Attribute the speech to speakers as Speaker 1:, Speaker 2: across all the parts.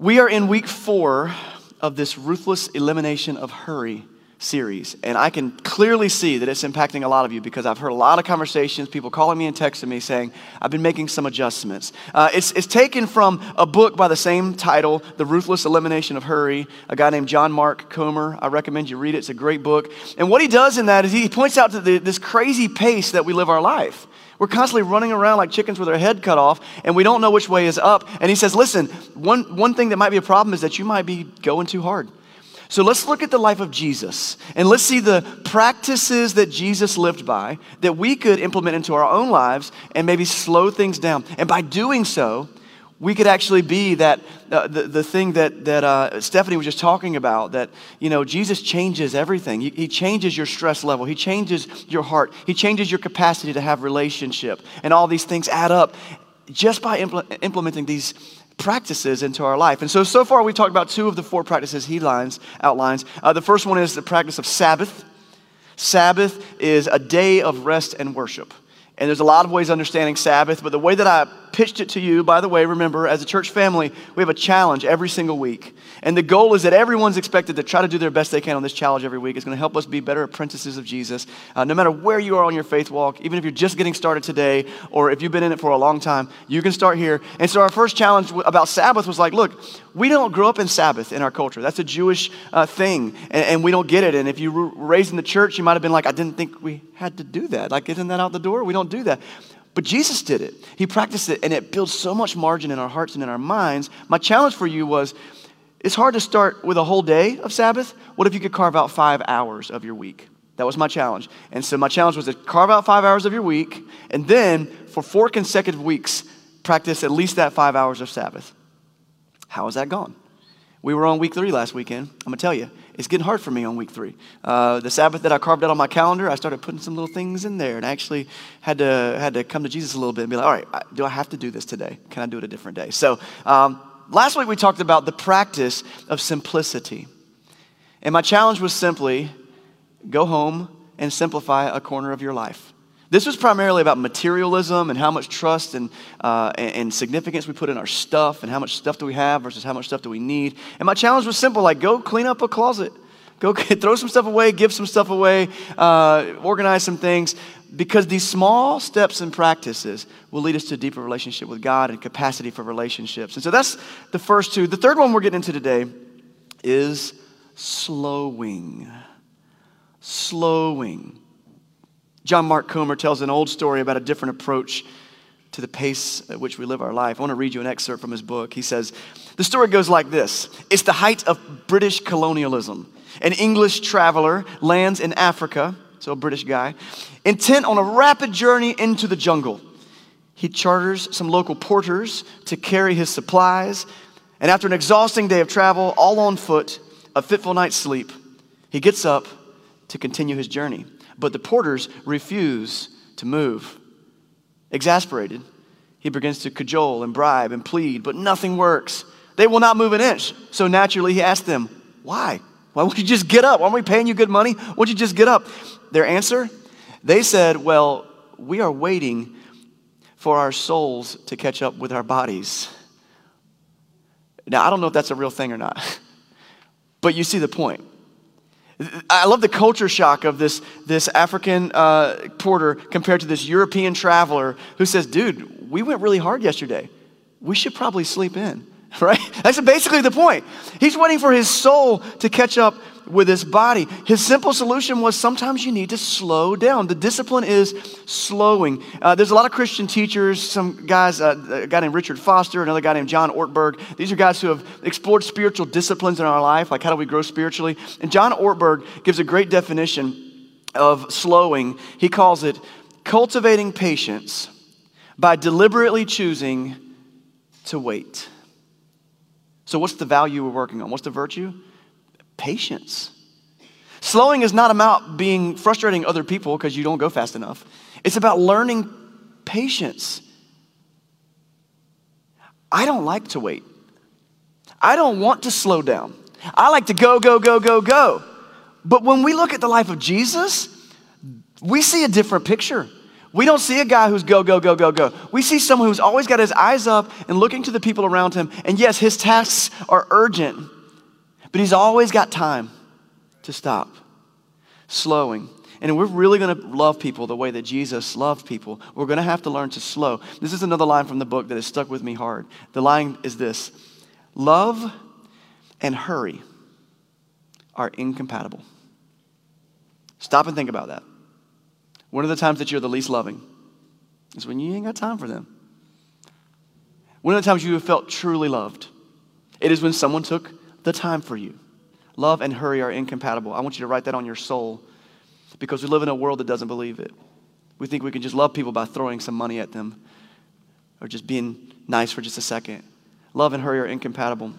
Speaker 1: We are in week four of this ruthless elimination of hurry series. And I can clearly see that it's impacting a lot of you because I've heard a lot of conversations, people calling me and texting me saying, I've been making some adjustments. Uh, it's, it's taken from a book by the same title, The Ruthless Elimination of Hurry, a guy named John Mark Comer. I recommend you read it, it's a great book. And what he does in that is he points out to the, this crazy pace that we live our life. We're constantly running around like chickens with our head cut off, and we don't know which way is up. And he says, Listen, one, one thing that might be a problem is that you might be going too hard. So let's look at the life of Jesus and let's see the practices that Jesus lived by that we could implement into our own lives and maybe slow things down. And by doing so, we could actually be that uh, the, the thing that, that uh, stephanie was just talking about that you know jesus changes everything he, he, changes your stress level he changes your heart he changes your capacity to have relationship and all these things add up just by impl- implementing these practices into our life. And so, so far we've talked about two of the four practices he lines, outlines. Uh, the first one is the practice of Sabbath. Sabbath is a day of rest and worship. And there's a lot of ways of understanding Sabbath, but the way that I pitched it to you, by the way, remember, as a church family, we have a challenge every single week. And the goal is that everyone's expected to try to do their best they can on this challenge every week. It's going to help us be better apprentices of Jesus. Uh, no matter where you are on your faith walk, even if you're just getting started today or if you've been in it for a long time, you can start here. And so our first challenge about Sabbath was like, look, we don't grow up in Sabbath in our culture. That's a Jewish uh, thing, and, and, we don't get it. And if you were raised in the church, you might have been like, I didn't think we had to do that. Like, isn't that out the door? We don't do that. But Jesus did it. He practiced it, and it builds so much margin in our hearts and in our minds. My challenge for you was it's hard to start with a whole day of Sabbath. What if you could carve out five hours of your week? That was my challenge. And so my challenge was to carve out five hours of your week, and then for four consecutive weeks, practice at least that five hours of Sabbath. How has that gone? We were on week three last weekend. I'm going to tell you, it's getting hard for me on week three. Uh, the Sabbath that I carved out on my calendar, I started putting some little things in there and I actually had to, had to come to Jesus a little bit and be like, all right, do I have to do this today? Can I do it a different day? So um, last week we talked about the practice of simplicity. And my challenge was simply go home and simplify a corner of your life. This was primarily about materialism and how much trust and, uh, and, and, significance we put in our stuff and how much stuff do we have versus how much stuff do we need. And my challenge was simple like, go clean up a closet. Go throw some stuff away, give some stuff away, uh, organize some things, because these small steps and practices will lead us to a deeper relationship with God and capacity for relationships. And so that's the first two. The third one we're getting into today is slowing. Slowing. John Mark Comer tells an old story about a different approach to the pace at which we live our life. I want to read you an excerpt from his book. He says, The story goes like this It's the height of British colonialism. An English traveler lands in Africa, so a British guy, intent on a rapid journey into the jungle. He charters some local porters to carry his supplies, and after an exhausting day of travel, all on foot, a fitful night's sleep, he gets up to continue his journey. But the porters refuse to move. Exasperated, he begins to cajole and bribe and plead, but nothing works. They will not move an inch. So naturally, he asks them, Why? Why won't you just get up? Why aren't we paying you good money? Why don't you just get up? Their answer? They said, Well, we are waiting for our souls to catch up with our bodies. Now, I don't know if that's a real thing or not, but you see the point. I love the culture shock of this, this African uh, porter compared to this European traveler who says, Dude, we went really hard yesterday. We should probably sleep in, right? That's basically the point. He's waiting for his soul to catch up with his body. His simple solution was sometimes you need to slow down. The discipline is slowing. Uh, there's a lot of Christian teachers, some guys, uh, a guy named Richard Foster, another guy named John Ortberg. These are guys who have explored spiritual disciplines in our life, like how do we grow spiritually. And John Ortberg gives a great definition of slowing. He calls it cultivating patience by deliberately choosing to wait. So, what's the value we're working on? What's the virtue? Patience. Slowing is not about being frustrating other people because you don't go fast enough. It's about learning patience. I don't like to wait. I don't want to slow down. I like to go, go, go, go, go. But when we look at the life of Jesus, we see a different picture. We don't see a guy who's go, go, go, go, go. We see someone who's always got his eyes up and looking to the people around him. And yes, his tasks are urgent, but he's always got time to stop, slowing. And we're really going to love people the way that Jesus loved people. We're going to have to learn to slow. This is another line from the book that has stuck with me hard. The line is this Love and hurry are incompatible. Stop and think about that. One of the times that you're the least loving is when you ain't got time for them. One of the times you have felt truly loved, it is when someone took the time for you. Love and hurry are incompatible. I want you to write that on your soul because we live in a world that doesn't believe it. We think we can just love people by throwing some money at them or just being nice for just a second. Love and hurry are incompatible.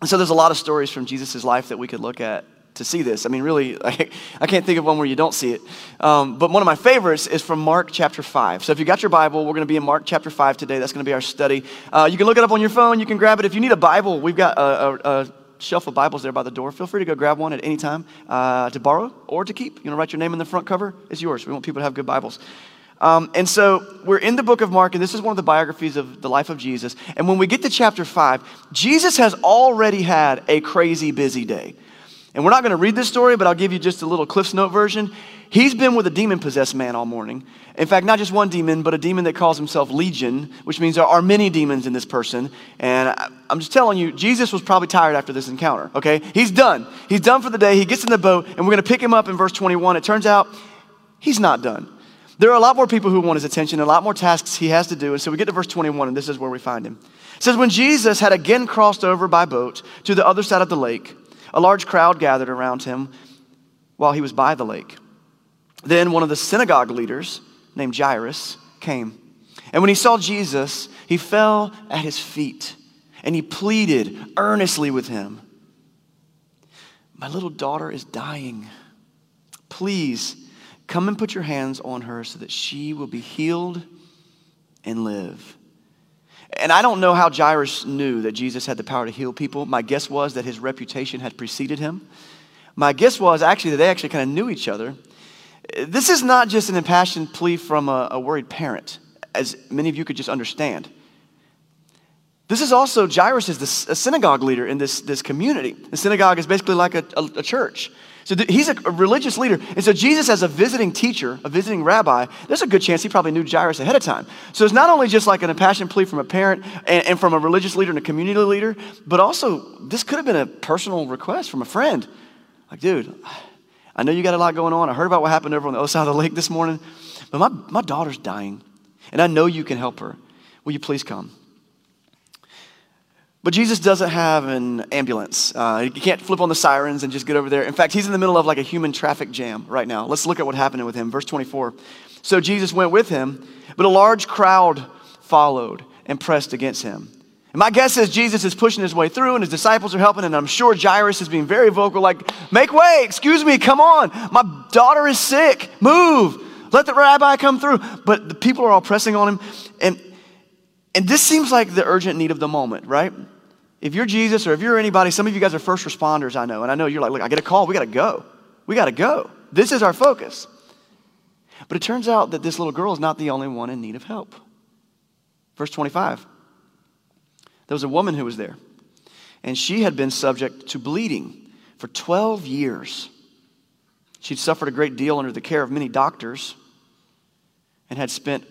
Speaker 1: And so there's a lot of stories from Jesus' life that we could look at to see this. I mean, really, I, I can't think of one where you don't see it. Um, but one of my favorites is from Mark chapter 5. So if you got your Bible, we're going to be in Mark chapter 5 today. That's going to be our study. Uh, you can look it up on your phone. You can grab it. If you need a Bible, we've got a, a, a shelf of Bibles there by the door. Feel free to go grab one at any time uh, to borrow or to keep. You want to write your name in the front cover? It's yours. We want people to have good Bibles. Um, and so we're in the book of Mark, and this is one of the biographies of the life of Jesus. And when we get to chapter 5, Jesus has already had a crazy busy day. And we're not going to read this story, but I'll give you just a little Cliff's Note version. He's been with a demon possessed man all morning. In fact, not just one demon, but a demon that calls himself Legion, which means there are many demons in this person. And I'm just telling you, Jesus was probably tired after this encounter, okay? He's done. He's done for the day. He gets in the boat, and we're going to pick him up in verse 21. It turns out he's not done. There are a lot more people who want his attention, a lot more tasks he has to do. And so we get to verse 21, and this is where we find him. It says, When Jesus had again crossed over by boat to the other side of the lake, a large crowd gathered around him while he was by the lake. Then one of the synagogue leaders, named Jairus, came. And when he saw Jesus, he fell at his feet and he pleaded earnestly with him My little daughter is dying. Please come and put your hands on her so that she will be healed and live. And I don't know how Jairus knew that Jesus had the power to heal people. My guess was that his reputation had preceded him. My guess was actually that they actually kind of knew each other. This is not just an impassioned plea from a, a worried parent, as many of you could just understand. This is also, Jairus is the, a synagogue leader in this, this community. The synagogue is basically like a, a, a church. So he's a, a, religious leader. And so Jesus, as a visiting teacher, a visiting rabbi, there's a good chance he probably knew Jairus ahead of time. So it's not only just like an impassioned plea from a parent and, and from a religious leader and a community leader, but also this could have been a personal request from a friend. Like, dude, I know you got a lot going on. I heard about what happened over on the other side of the lake this morning, but my, my daughter's dying, and I know you can help her. Will you please come? But Jesus doesn't have an ambulance. Uh, he can't flip on the sirens and just get over there. In fact, he's in the middle of like a human traffic jam right now. Let's look at what happened with him. Verse 24. So Jesus went with him, but a large crowd followed and pressed against him. And my guess is Jesus is pushing his way through and his disciples are helping, and I'm sure Jairus is being very vocal, like, make way, excuse me, come on. My daughter is sick, move, let the rabbi come through. But the people are all pressing on him, and, and this seems like the urgent need of the moment, right? If you're Jesus or if you're anybody, some of you guys are first responders, I know, and I know you're like, look, I get a call, we gotta go. We gotta go. This is our focus. But it turns out that this little girl is not the only one in need of help. Verse 25. There was a woman who was there, and she had been subject to bleeding for 12 years. She'd suffered a great deal under the care of many doctors and had spent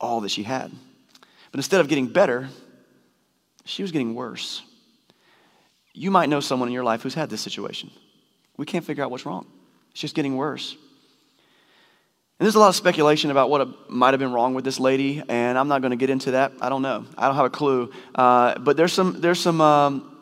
Speaker 1: all that she had. But instead of getting better, she was getting worse. You might know someone in your life who's had this situation. We can't figure out what's wrong. It's just getting worse. And there's a lot of speculation about what might have been wrong with this lady, and I'm not going to get into that. I don't know. I don't have a clue. Uh, but there's some, there's some um,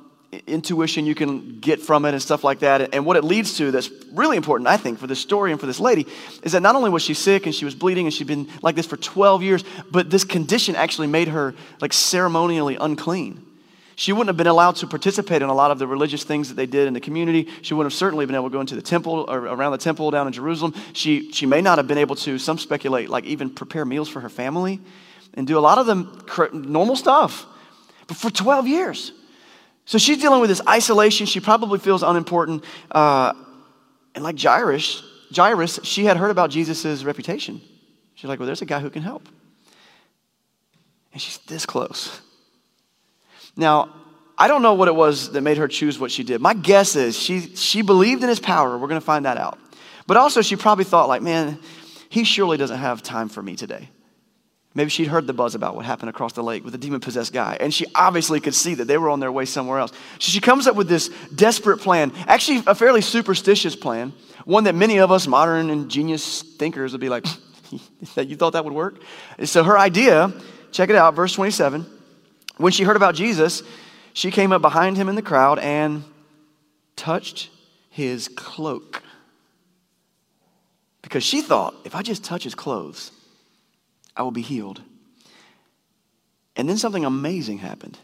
Speaker 1: intuition you can get from it and stuff like that. And what it leads to that's really important, I think, for this story and for this lady is that not only was she sick and she was bleeding and she'd been like this for 12 years, but this condition actually made her like ceremonially unclean. She wouldn't have been allowed to participate in a lot of the religious things that they did in the community. She wouldn't have certainly been able to go into the temple or around the temple down in Jerusalem. She, she may not have been able to, some speculate, like even prepare meals for her family and do a lot of the normal stuff. But for 12 years. So she's dealing with this isolation. She probably feels unimportant. Uh, and like Jairus, Jairus, she had heard about Jesus' reputation. She's like, Well, there's a guy who can help. And she's this close. Now, I don't know what it was that made her choose what she did. My guess is she, she believed in his power. We're going to find that out. But also, she probably thought, like, man, he surely doesn't have time for me today. Maybe she'd heard the buzz about what happened across the lake with the demon possessed guy, and she obviously could see that they were on their way somewhere else. So she comes up with this desperate plan, actually, a fairly superstitious plan, one that many of us modern and genius thinkers would be like, you thought that would work? So her idea, check it out, verse 27. When she heard about Jesus, she came up behind him in the crowd and touched his cloak. Because she thought, if I just touch his clothes, I will be healed. And then something amazing happened.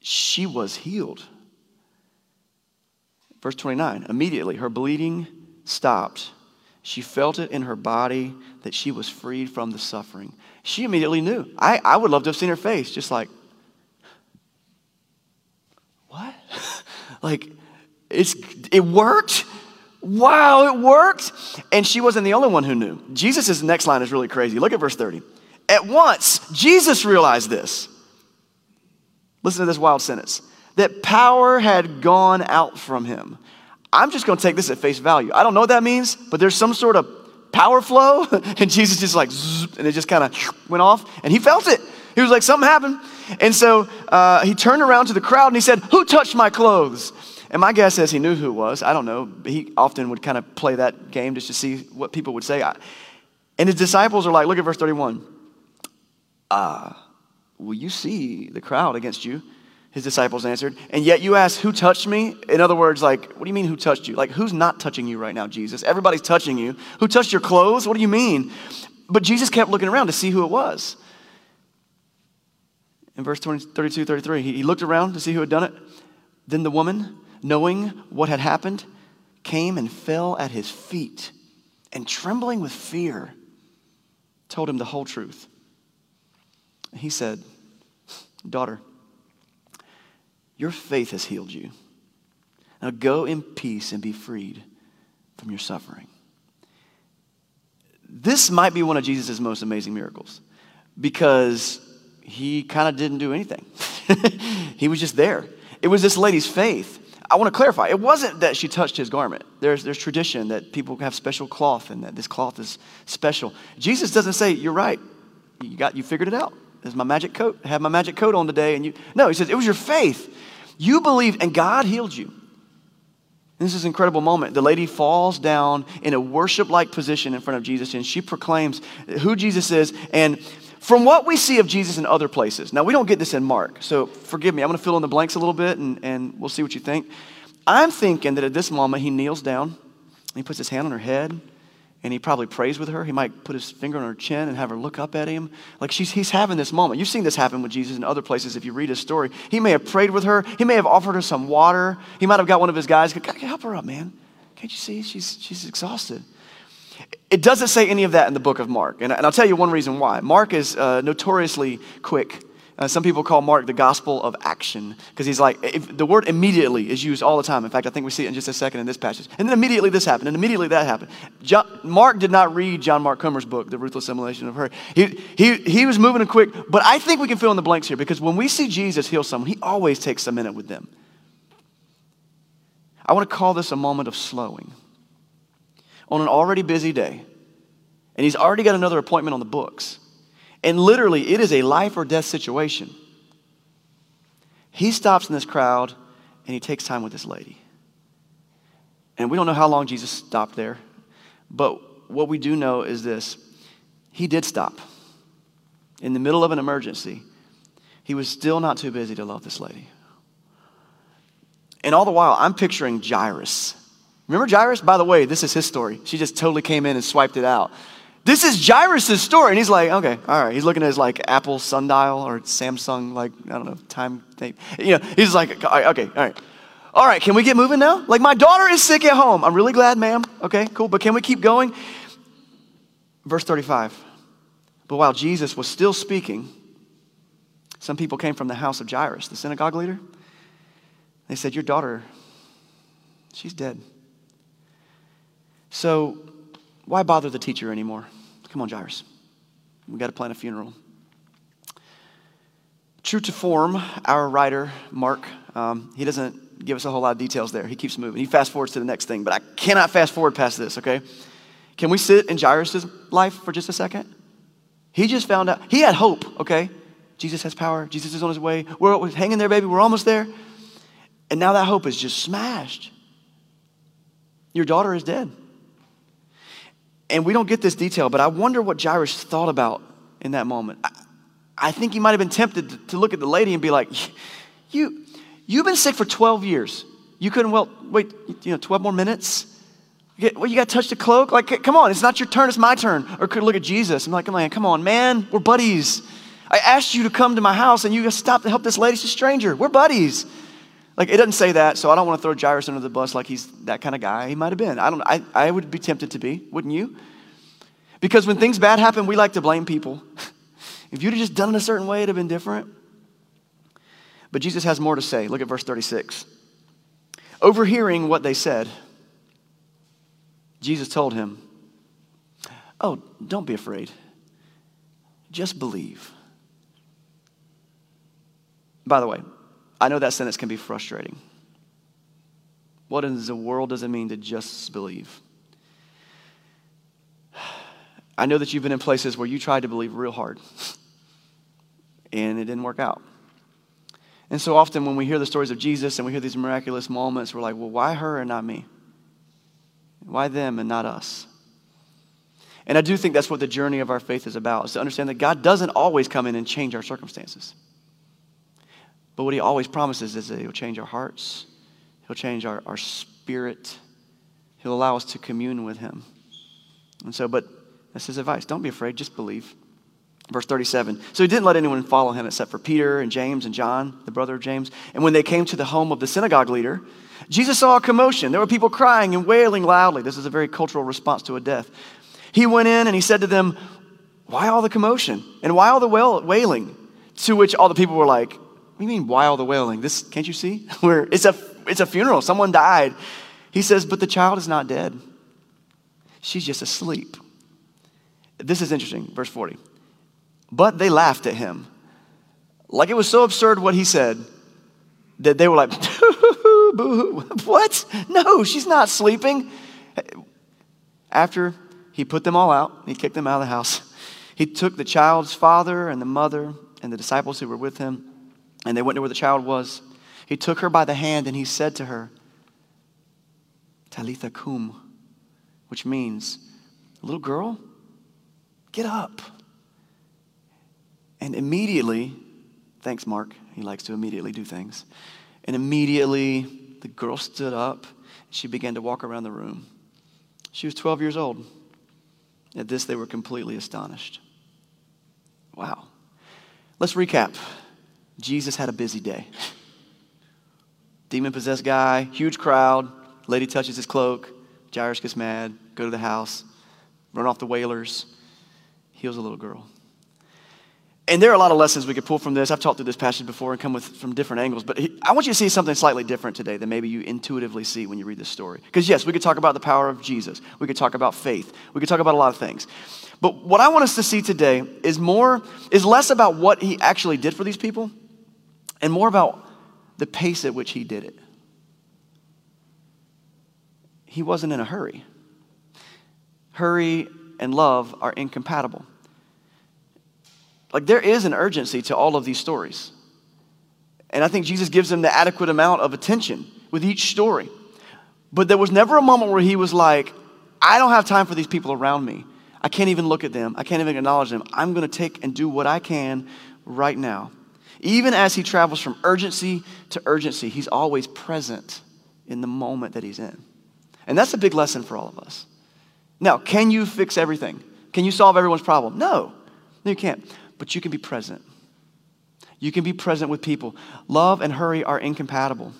Speaker 1: She was healed. Verse 29 immediately her bleeding stopped. She felt it in her body that she was freed from the suffering. She immediately knew. I, I would love to have seen her face, just like, what? like, it's, it worked? Wow, it worked. And she wasn't the only one who knew. Jesus' next line is really crazy. Look at verse 30. At once, Jesus realized this. Listen to this wild sentence that power had gone out from him. I'm just going to take this at face value. I don't know what that means, but there's some sort of power flow. And Jesus just like, and it just kind of went off. And he felt it. He was like, something happened. And so uh, he turned around to the crowd and he said, Who touched my clothes? And my guess is he knew who it was. I don't know. He often would kind of play that game just to see what people would say. And his disciples are like, look at verse 31. Ah, uh, well, you see the crowd against you. His disciples answered, and yet you ask, Who touched me? In other words, like, what do you mean, who touched you? Like, who's not touching you right now, Jesus? Everybody's touching you. Who touched your clothes? What do you mean? But Jesus kept looking around to see who it was. In verse 20, 32, 33, he, he looked around to see who had done it. Then the woman, knowing what had happened, came and fell at his feet and trembling with fear, told him the whole truth. He said, Daughter, your faith has healed you. Now go in peace and be freed from your suffering. This might be one of Jesus' most amazing miracles because he kind of didn't do anything. he was just there. It was this lady's faith I want to clarify. It wasn't that she touched his garment. There's, there's tradition that people have special cloth and that this cloth is special. Jesus doesn't say, You're right. You, got, you figured it out. This is my magic coat. I have my magic coat on today. And you, no, he says, It was your faith. You believed, and God healed you. And this is an incredible moment. The lady falls down in a worship like position in front of Jesus and she proclaims who Jesus is and from what we see of Jesus in other places, now we don't get this in Mark, so forgive me. I'm going to fill in the blanks a little bit and, and we'll see what you think. I'm thinking that at this moment he kneels down and he puts his hand on her head and he probably prays with her. He might put his finger on her chin and have her look up at him. Like she's, he's having this moment. You've seen this happen with Jesus in other places if you read his story. He may have prayed with her, he may have offered her some water. He might have got one of his guys, help her up, man. Can't you see? She's, she's exhausted. It doesn't say any of that in the book of Mark. And, I'll tell you one reason why. Mark is uh, notoriously quick. Uh, some people call Mark the gospel of action because he's like, if, the word immediately is used all the time. In fact, I think we see it in just a second in this passage. And then immediately this happened, and immediately that happened. John, Mark did not read John Mark Comer's book, The Ruthless Elimination of Hurry. He, he, he was moving quick, but I think we can fill in the blanks here because when we see Jesus heal someone, he always takes a minute with them. I want to call this a moment of slowing on an already busy day, and he's already got another appointment on the books. And literally, it is a life or death situation. He stops in this crowd and he takes time with this lady. And we don't know how long Jesus stopped there, but what we do know is this he did stop. In the middle of an emergency, he was still not too busy to love this lady. And all the while, I'm picturing Jairus Remember Jairus? By the way, this is his story. She just totally came in and swiped it out. This is Jairus' story. And he's like, okay, all right. He's looking at his like Apple sundial or Samsung, like, I don't know, time thing. You know, he's like, okay, all right. All right, can we get moving now? Like, my daughter is sick at home. I'm really glad, ma'am. Okay, cool. But can we keep going? Verse 35. But while Jesus was still speaking, some people came from the house of Jairus, the synagogue leader. They said, Your daughter, she's dead. So, why bother the teacher anymore? Come on, Jairus. We got to plan a funeral. True to form, our writer, Mark, um, he doesn't give us a whole lot of details there. He keeps moving. He fast forwards to the next thing, but I cannot fast forward past this, okay? Can we sit in Jairus' life for just a second? He just found out, he had hope, okay? Jesus has power. Jesus is on his way. We're hanging there, baby. We're almost there. And now that hope is just smashed. Your daughter is dead. And we don't get this detail, but I wonder what Jairus thought about in that moment. I, I think he might have been tempted to, look at the lady and be like, you, You've been sick for 12 years. You couldn't well, wait, you know, 12 more minutes? Well, you got to touch the cloak? Like, come on, it's not your turn, it's my turn. Or could look at Jesus. I'm like, come on, come on, man, we're buddies. I asked you to come to my house and you stopped to help this lady. She's a stranger. We're buddies. Like, it doesn't say that, so I don't want to throw Jairus under the bus like he's that kind of guy. He might have been. I don't I, I would be tempted to be, wouldn't you? Because when things bad happen, we like to blame people. if you'd have just done it a certain way, it'd have been different. But Jesus has more to say. Look at verse 36. Overhearing what they said, Jesus told him, Oh, don't be afraid. Just believe. By the way, I know that sentence can be frustrating. What in the world does it mean to just believe? I know that you've been in places where you tried to believe real hard and it didn't work out. And so often when we hear the stories of Jesus and we hear these miraculous moments, we're like, well, why her and not me? Why them and not us? And I do think that's what the journey of our faith is about, is to understand that God doesn't always come in and change our circumstances. But what he always promises is that he'll change our hearts, he'll change our, our spirit, he'll allow us to commune with him. And so, but that's his advice. Don't be afraid, just believe. Verse 37. So he didn't let anyone follow him except for Peter and James and John, the brother of James. And when they came to the home of the synagogue leader, Jesus saw a commotion. There were people crying and wailing loudly. This is a very cultural response to a death. He went in and he said to them, Why all the commotion? And why all the wailing? To which all the people were like, you mean, why the wailing? This, can't you see? Where it's a, it's a funeral. Someone died. He says, but the child is not dead. She's just asleep. This is interesting, verse 40. But they laughed at him. Like it was so absurd what he said that they were like, what? No, she's not sleeping. After he put them all out, he kicked them out of the house. He took the child's father and the mother and the disciples who were with him and they went to where the child was. He took her by the hand and he said to her, Talitha cum, which means, little girl, get up. And immediately, thanks, Mark, he likes to immediately do things. And immediately, the girl stood up. She began to walk around the room. She was 12 years old. At this, they were completely astonished. Wow. Let's recap. Jesus had a busy day. Demon possessed guy, huge crowd. Lady touches his cloak. Jairus gets mad, go to the house, run off the wailers, heals a little girl. And there are a lot of lessons we could pull from this. I've talked through this passage before and come with from different angles, but I want you to see something slightly different today than maybe you intuitively see when you read this story. Because, yes, we could talk about the power of Jesus, we could talk about faith, we could talk about a lot of things. But what I want us to see today is more, is less about what he actually did for these people and more about the pace at which he did it. He wasn't in a hurry. Hurry and love are incompatible. Like, there is an urgency to all of these stories. And I think Jesus gives them the adequate amount of attention with each story. But there was never a moment where he was like, I don't have time for these people around me. I can't even look at them. I can't even acknowledge them. I'm going to take and do what I can right now. Even as he travels from urgency to urgency, he's always present in the moment that he's in. And that's a big lesson for all of us. Now, can you fix everything? Can you solve everyone's problem? No, no, you can't. But you can be present. You can be present with people. Love and hurry are incompatible.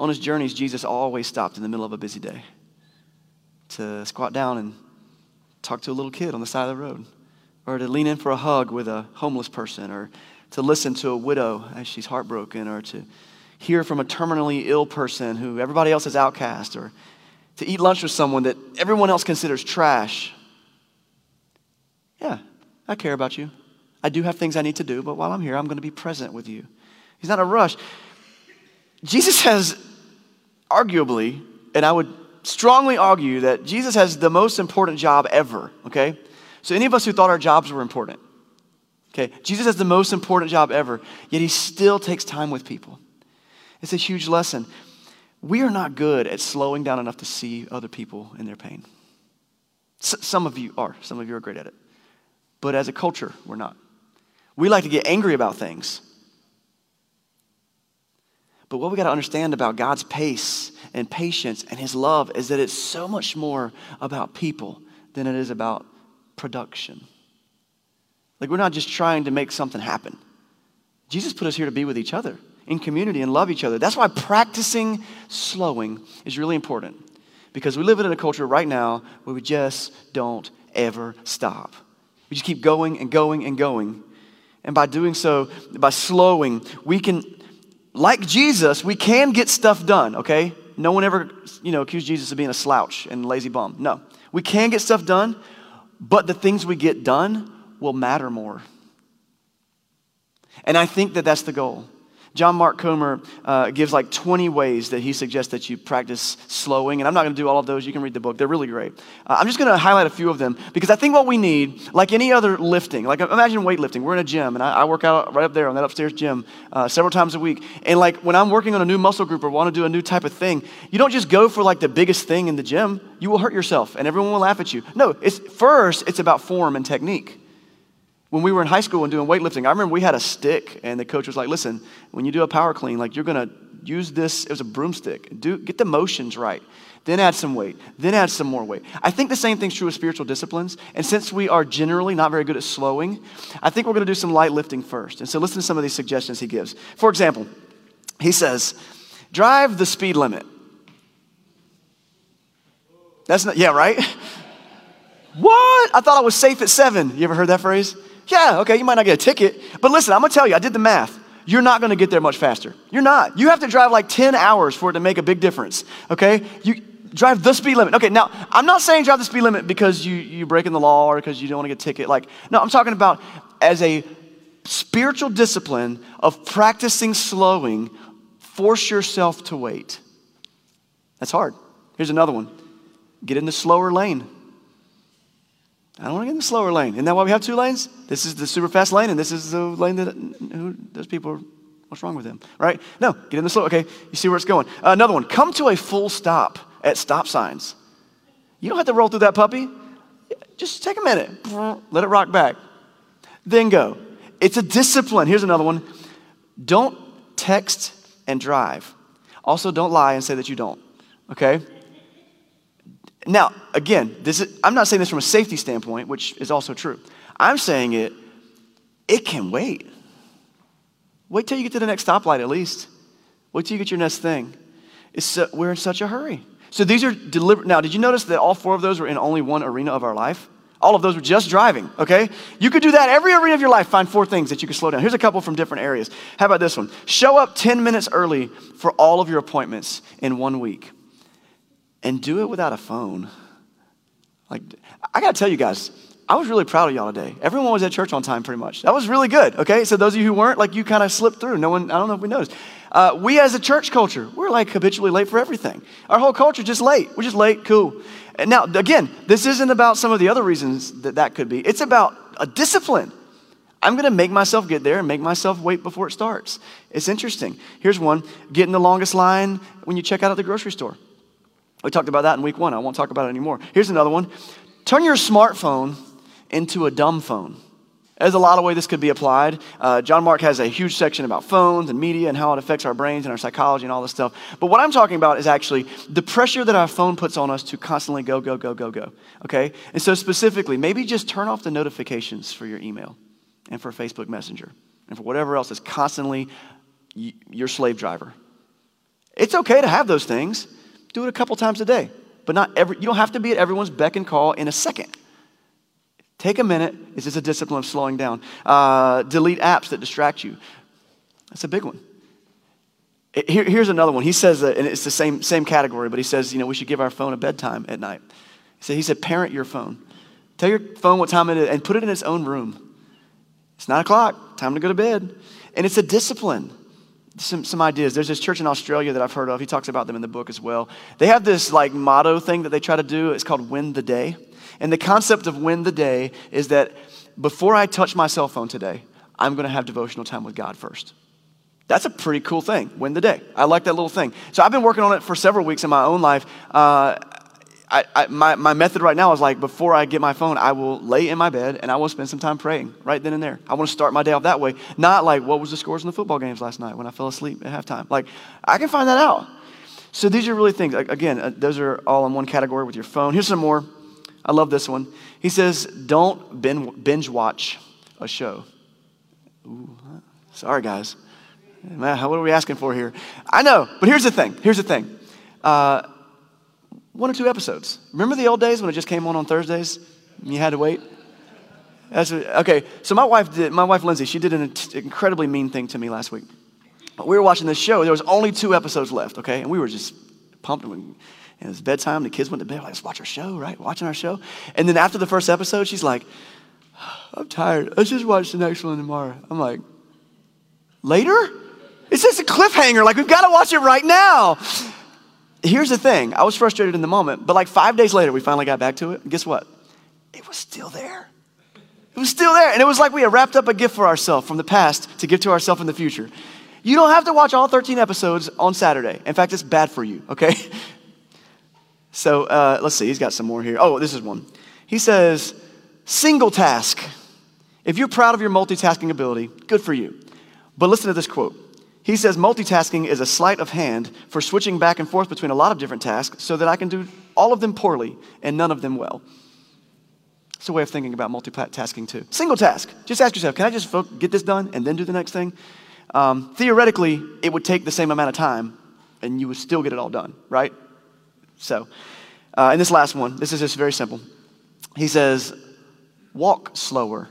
Speaker 1: On his journeys, Jesus always stopped in the middle of a busy day to squat down and talk to a little kid on the side of the road or to lean in for a hug with a homeless person, or to listen to a widow as she's heartbroken, or to hear from a terminally ill person who everybody else is outcast, or to eat lunch with someone that everyone else considers trash. Yeah, I care about you. I do have things I need to do, but while I'm here, I'm going to be present with you. He's not a rush. Jesus has arguably, and I would strongly argue that Jesus has the most important job ever, okay? So, any of us who thought our jobs were important, okay, Jesus has the most important job ever, yet he still takes time with people. It's a huge lesson. We are not good at slowing down enough to see other people in their pain. S- some of you are, some of you are great at it. But as a culture, we're not. We like to get angry about things. But what we got to understand about God's pace and patience and His love is that it's so much more about people than it is about production. Like, we're not just trying to make something happen. Jesus put us here to be with each other in community and love each other. That's why practicing slowing is really important because we live in a culture right now where we just don't ever stop. We just keep going and going and going. And by doing so, by slowing, we can, like Jesus, we can get stuff done, okay? No one ever, you know, accused Jesus of being a slouch and lazy bum. No. We can get stuff done, but the things we get done will matter more. And I think that that's the goal. John Mark Comer uh, gives like 20 ways that he suggests that you practice slowing. And I'm not going to do all of those. You can read the book, they're really great. Uh, I'm just going to highlight a few of them because I think what we need, like any other lifting, like imagine weightlifting. We're in a gym, and I, I work out right up there on that upstairs gym uh, several times a week. And like when I'm working on a new muscle group or want to do a new type of thing, you don't just go for like the biggest thing in the gym. You will hurt yourself, and everyone will laugh at you. No, it's first, it's about form and technique. When we were in high school and doing weightlifting, I remember we had a stick, and the coach was like, "Listen, when you do a power clean, like you're gonna use this. It was a broomstick. Do get the motions right. Then add some weight. Then add some more weight. I think the same thing's true with spiritual disciplines. And since we are generally not very good at slowing, I think we're to do some light lifting first. And so listen to some of these suggestions he gives. For example, he says, "Drive the speed limit." That's not. Yeah, right. what? I thought I was safe at seven. You ever heard that phrase? Yeah, okay, you might not get a ticket. But listen, I'm gonna tell you, I did the math. You're not gonna get there much faster. You're not. You have to drive like 10 hours for it to make a big difference, okay? You drive the speed limit. Okay, now, I'm not saying drive the speed limit because you, you're breaking the law or because you don't wanna get a ticket. Like, no, I'm talking about as a spiritual discipline of practicing slowing, force yourself to wait. That's hard. Here's another one get in the slower lane. I don't want to get in the slower lane. Isn't that why we have two lanes? This is the super fast lane, and this is the lane that who, those people are, what's wrong with them, right? No, get in the slow. Okay, you see where it's going. Uh, another one, come to a full stop at stop signs. You don't have to roll through that puppy. Just take a minute, let it rock back, then go. It's a discipline. Here's another one. Don't text and drive. Also, don't lie and say that you don't. Okay? Now, again, this is, I'm not saying this from a safety standpoint, which is also true. I'm saying it, it can wait. Wait till you get to the next stoplight at least. Wait till you get your next thing. We're in such a hurry. So these are deliberate. Now, did you notice that all four of those were in only one arena of our life? All of those were just driving, okay? You could do that every arena of your life. Find four things that you could slow down. Here's a couple from different areas. How about this one? Show up 10 minutes early for all of your appointments in one week and do it without a phone. Like, I gotta tell you guys, I was really proud of y'all today. Everyone was at church on time pretty much. That was really good, okay? So, those of you who weren't, like, you kind of slipped through. No one, I don't know if we noticed. Uh, we as a church culture, we're like habitually late for everything. Our whole culture just late. We're just late, cool. And now, again, this isn't about some of the other reasons that that could be, it's about a discipline. I'm gonna make myself get there and make myself wait before it starts. It's interesting. Here's one get in the longest line when you check out at the grocery store. We talked about that in week one. I won't talk about it anymore. Here's another one turn your smartphone into a dumb phone. There's a lot of way this could be applied. Uh, John Mark has a huge section about phones and media and how it affects our brains and our psychology and all this stuff. But what I'm talking about is actually the pressure that our phone puts on us to constantly go, go, go, go, go. Okay? And so, specifically, maybe just turn off the notifications for your email and for Facebook Messenger and for whatever else is constantly your slave driver. It's okay to have those things. Do it a couple times a day, but not every, you don't have to be at everyone's beck and call in a second. Take a minute. It's just a discipline of slowing down. Uh, delete apps that distract you. That's a big one. Here, here's another one. He says, that, and it's the same, same category, but he says, you know, we should give our phone a bedtime at night. He said, he said, parent your phone. Tell your phone what time it is and put it in its own room. It's nine o'clock, time to go to bed. And it's a discipline. Some, some ideas. There's this church in Australia that I've heard of. He talks about them in the book as well. They have this like motto thing that they try to do. It's called win the day. And the concept of win the day is that before I touch my cell phone today, I'm going to have devotional time with God first. That's a pretty cool thing. Win the day. I like that little thing. So I've been working on it for several weeks in my own life. Uh, I, I, my, my method right now is like before I get my phone, I will lay in my bed and I will spend some time praying right then and there. I want to start my day off that way. Not like what was the scores in the football games last night when I fell asleep at halftime. Like I can find that out. So these are really things. Again, uh, those are all in one category with your phone. Here's some more. I love this one. He says, "Don't binge watch a show." Ooh, sorry guys. Man, what are we asking for here? I know, but here's the thing. Here's the thing. Uh, one or two episodes. Remember the old days when it just came on on Thursdays? And you had to wait. That's okay. So my wife did. My wife Lindsay, she did an incredibly mean thing to me last week. We were watching this show. There was only two episodes left. Okay, and we were just pumped. And it was bedtime. The kids went to bed. Like, let's watch our show, right? Watching our show. And then after the first episode, she's like, "I'm tired. Let's just watch the next one tomorrow." I'm like, "Later." It's just a cliffhanger. Like, we've got to watch it right now. Here's the thing I was frustrated in the moment, but like five days later, we finally got back to it. Guess what? It was still there. It was still there. And it was like we had wrapped up a gift for ourselves from the past to give to ourselves in the future. You don't have to watch all 13 episodes on Saturday. In fact, it's bad for you, okay? So uh, let's see, he's got some more here. Oh, this is one. He says, single task. If you're proud of your multitasking ability, good for you. But listen to this quote he says multitasking is a sleight of hand for switching back and forth between a lot of different tasks so that I can do all of them poorly and none of them well. It's a way of thinking about multitasking too. Single task. Just ask yourself, can I just get this done and then do the next thing? Um, theoretically, it would take the same amount of time and you would still get it all done, right? So, uh, and this last one, this is just very simple. He says, walk slower.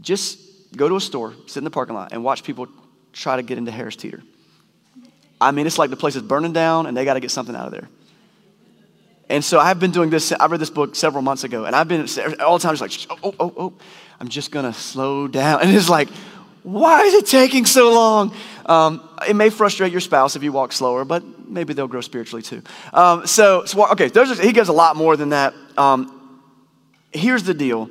Speaker 1: Just go to a store, sit in the parking lot, and watch people try to get into Harris Teeter. I mean, it's like the place is burning down and they got to get something out of there. And so I've been doing this. I read this book several months ago, and I've been all the time just like, oh, oh, oh, I'm just gonna slow down. And it's like, why is it taking so long? Um, it may frustrate your spouse if you walk slower, but maybe they'll grow spiritually too. Um, so, so, okay, he gives a lot more than that. Um, here's the deal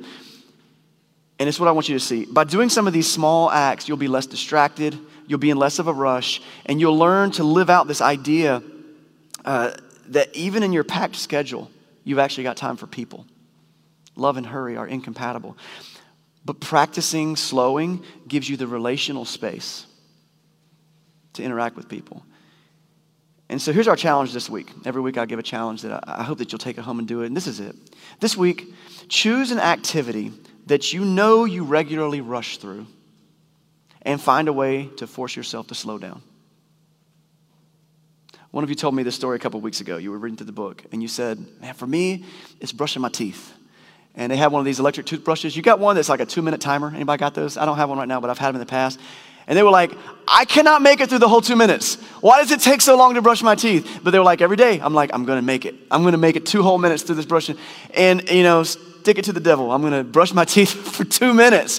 Speaker 1: and it's what I want you to see. By doing some of these small acts, you'll be less distracted, you'll be in less of a rush, and you'll learn to live out this idea uh, that even in your packed schedule, you've actually got time for people. Love and hurry are incompatible. But practicing slowing gives you the relational space to interact with people. And so here's our challenge this week. Every week I give a challenge that I, hope that you'll take it home and do it. And this is it. This week, choose an activity that you know you regularly rush through and find a way to force yourself to slow down. One of you told me this story a couple weeks ago. You were reading through the book and you said, Man, for me, it's brushing my teeth. And they have one of these electric toothbrushes. You got one that's like a two minute timer. Anybody got those? I don't have one right now, but I've had them in the past. And they were like, I cannot make it through the whole two minutes. Why does it take so long to brush my teeth? But they were like, every day, I'm like, I'm gonna make it. I'm gonna make it two whole minutes through this brushing. And, you know, stick it to the devil. I'm going to brush my teeth for two minutes.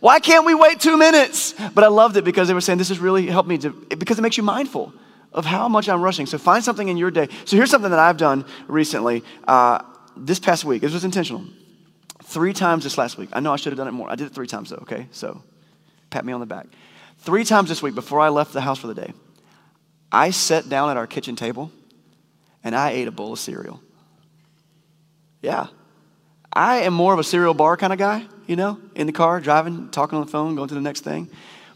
Speaker 1: Why can't we wait two minutes? But I loved it because they were saying this has really helped me to, because it makes you mindful of how much I'm rushing. So find something in your day. So here's something that I've done recently. Uh, this past week, this was intentional. Three times this last week. I know I should have done it more. I did it three times though, okay? So pat me on the back. Three times this week before I left the house for the day, I sat down at our kitchen table and I ate a bowl of cereal. Yeah, I am more of a cereal bar kind of guy, you know, in the car, driving, talking on the phone, going to the next thing.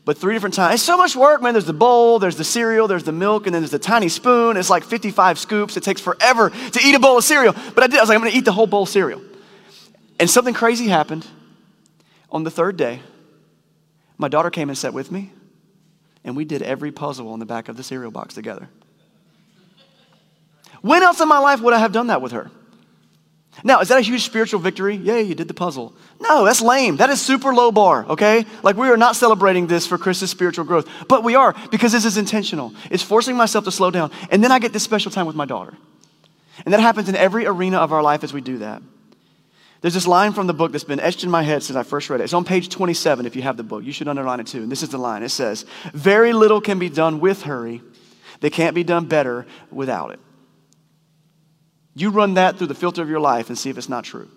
Speaker 1: But three different times. It's so much work, man. There's the bowl, there's the cereal, there's the milk, and then there's the tiny spoon. It's like 55 scoops. It takes forever to eat a bowl of cereal. But I did. I was like, I'm to eat the whole bowl of cereal. And something crazy happened on the third day. My daughter came and sat with me, and we did every puzzle on the back of the cereal box together. When else in my life would I have done that with her? Now, is that a huge spiritual victory? Yay, you did the puzzle. No, that's lame. That is super low bar, okay? Like we are not celebrating this for Chris's spiritual growth, but we are because this is intentional. It's forcing myself to slow down. And then I get this special time with my daughter. And that happens in every arena of our life as we do that. There's this line from the book that's been etched in my head since I first read it. It's on page 27 if you have the book. You should underline it too. And this is the line it says, Very little can be done with hurry, they can't be done better without it. You run that through the filter of your life and see if it's not true.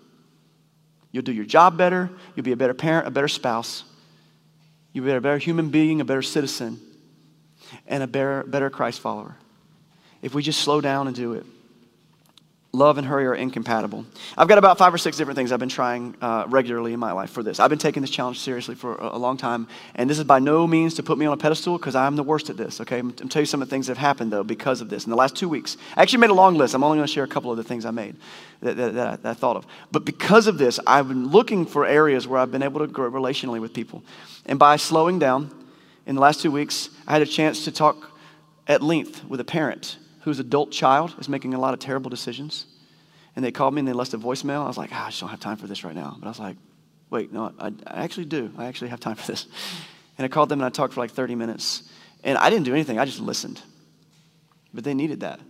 Speaker 1: You'll do your job better, you'll be a better parent, a better spouse, you'll be a better human being, a better citizen, and a better, better Christ follower. If we just slow down and do it love and hurry are incompatible. I've got about five or six different things I've been trying uh, regularly in my life for this. I've been taking this challenge seriously for a, long time, and this is by no means to put me on a pedestal because I'm the worst at this, okay? I'm, I'm tell you some of the things that have happened, though, because of this in the last two weeks. I actually made a long list. I'm only going to share a couple of the things I made that, that, that, I, that I thought of. But because of this, I've been looking for areas where I've been able to grow relationally with people. And by slowing down, in the last two weeks, I had a chance to talk at length with a parent whose adult child is making a lot of terrible decisions. And they called me and they left a voicemail. I was like, ah, I just don't have time for this right now. But I was like, wait, no, I, I actually do. I actually have time for this. And I called them and I talked for like 30 minutes. And I didn't do anything, I just listened. But they needed that.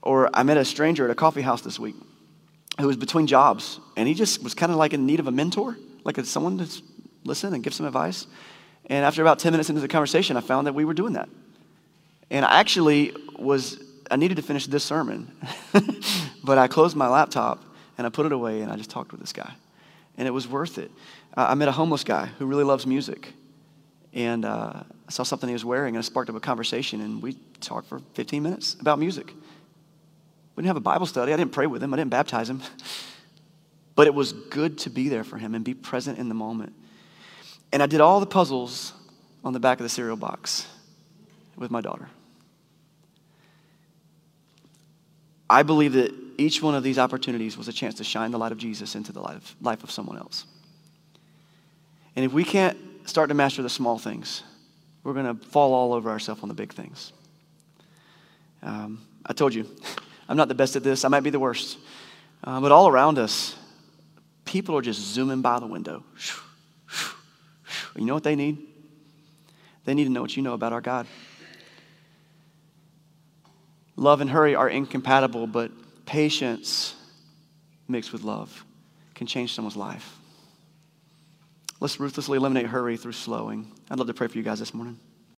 Speaker 1: Or I met a stranger at a coffee house this week who was between jobs. And he just was kind of like in need of a mentor, like someone to listen and give some advice. And after about 10 minutes into the conversation, I found that we were doing that. And I actually was I needed to finish this sermon, but I closed my laptop and I put it away and I just talked with this guy. And it was worth it. I met a homeless guy who really loves music. And uh, I saw something he was wearing and it sparked up a conversation. And we talked for 15 minutes about music. We didn't have a Bible study. I didn't pray with him, I didn't baptize him. But it was good to be there for him and be present in the moment. And I did all the puzzles on the back of the cereal box with my daughter. I believe that each one of these opportunities was a chance to shine the light of Jesus into the life, life of someone else. And if we can't start to master the small things, we're going to fall all over ourselves on the big things. Um, I told you, I'm not the best at this. I might be the worst. Uh, but all around us, people are just zooming by the window. You know what they need? They need to know what you know about our God. Love and hurry are incompatible, but patience mixed with love can change someone's life. Let's ruthlessly eliminate hurry through slowing. I'd love to pray for you guys this morning.